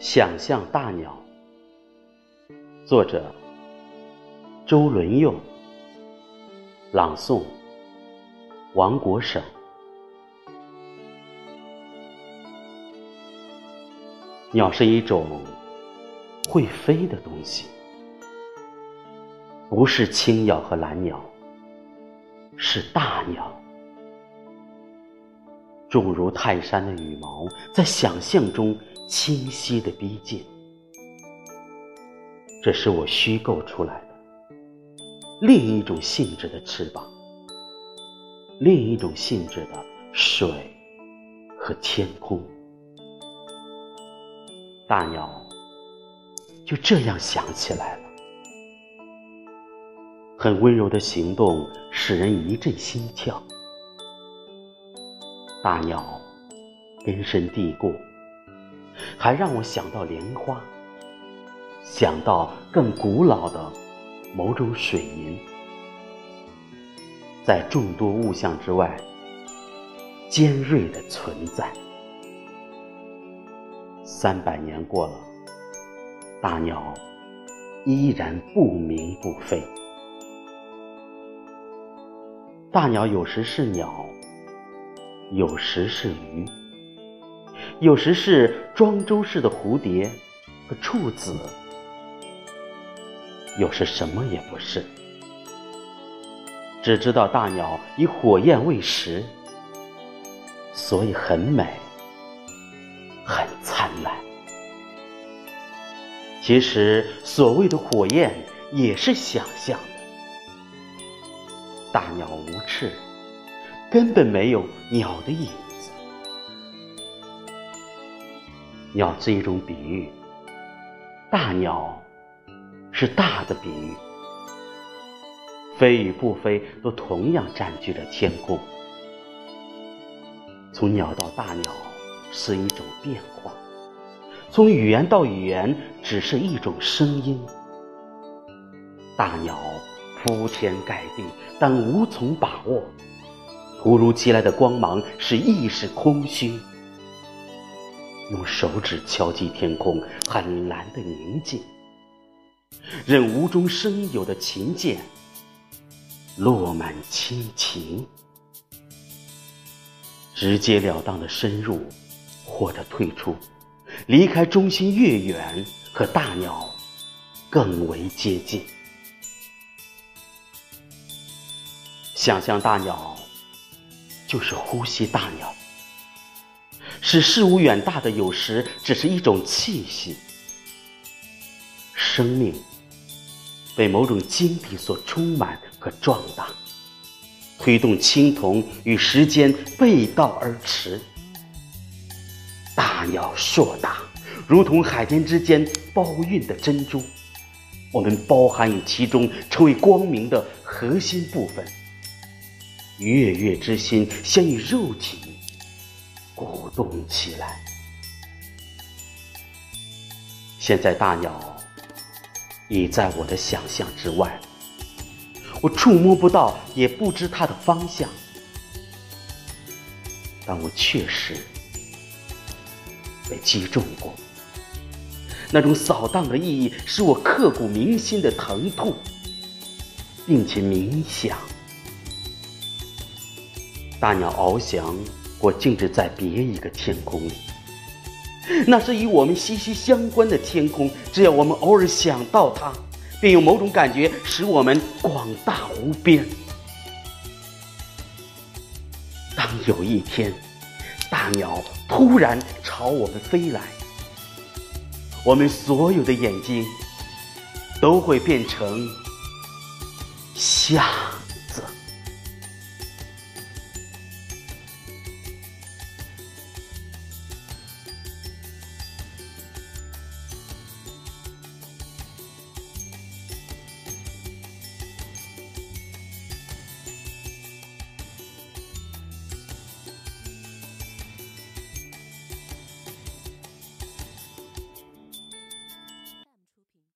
想象大鸟，作者周伦佑，朗诵王国省。鸟是一种会飞的东西，不是青鸟和蓝鸟，是大鸟。重如泰山的羽毛，在想象中清晰的逼近。这是我虚构出来的另一种性质的翅膀，另一种性质的水和天空。大鸟就这样想起来了，很温柔的行动使人一阵心跳。大鸟根深蒂固，还让我想到莲花，想到更古老的某种水银，在众多物象之外，尖锐的存在。三百年过了，大鸟依然不鸣不飞。大鸟有时是鸟。有时是鱼，有时是庄周式的蝴蝶和处子，有时什么也不是。只知道大鸟以火焰为食，所以很美，很灿烂。其实所谓的火焰也是想象的。大鸟无翅。根本没有鸟的影鸟是一种比喻，大鸟是大的比喻。飞与不飞都同样占据着天空。从鸟到大鸟是一种变化，从语言到语言只是一种声音。大鸟铺天盖地，但无从把握。突如其来的光芒使意识空虚，用手指敲击天空，很蓝的宁静，任无中生有的琴键落满亲情，直截了当的深入或者退出，离开中心越远，和大鸟更为接近。想象大鸟。就是呼吸大鸟，使事物远大的有时只是一种气息。生命被某种晶体所充满和壮大，推动青铜与时间背道而驰。大鸟硕大，如同海天之间包蕴的珍珠，我们包含于其中，成为光明的核心部分。月月之心，先于肉体动起来。现在大鸟已在我的想象之外，我触摸不到，也不知它的方向，但我确实被击中过。那种扫荡的意义，使我刻骨铭心的疼痛，并且冥想。大鸟翱翔或静止在别一个天空里，那是与我们息息相关的天空。只要我们偶尔想到它，便有某种感觉使我们广大无边。当有一天，大鸟突然朝我们飞来，我们所有的眼睛都会变成虾。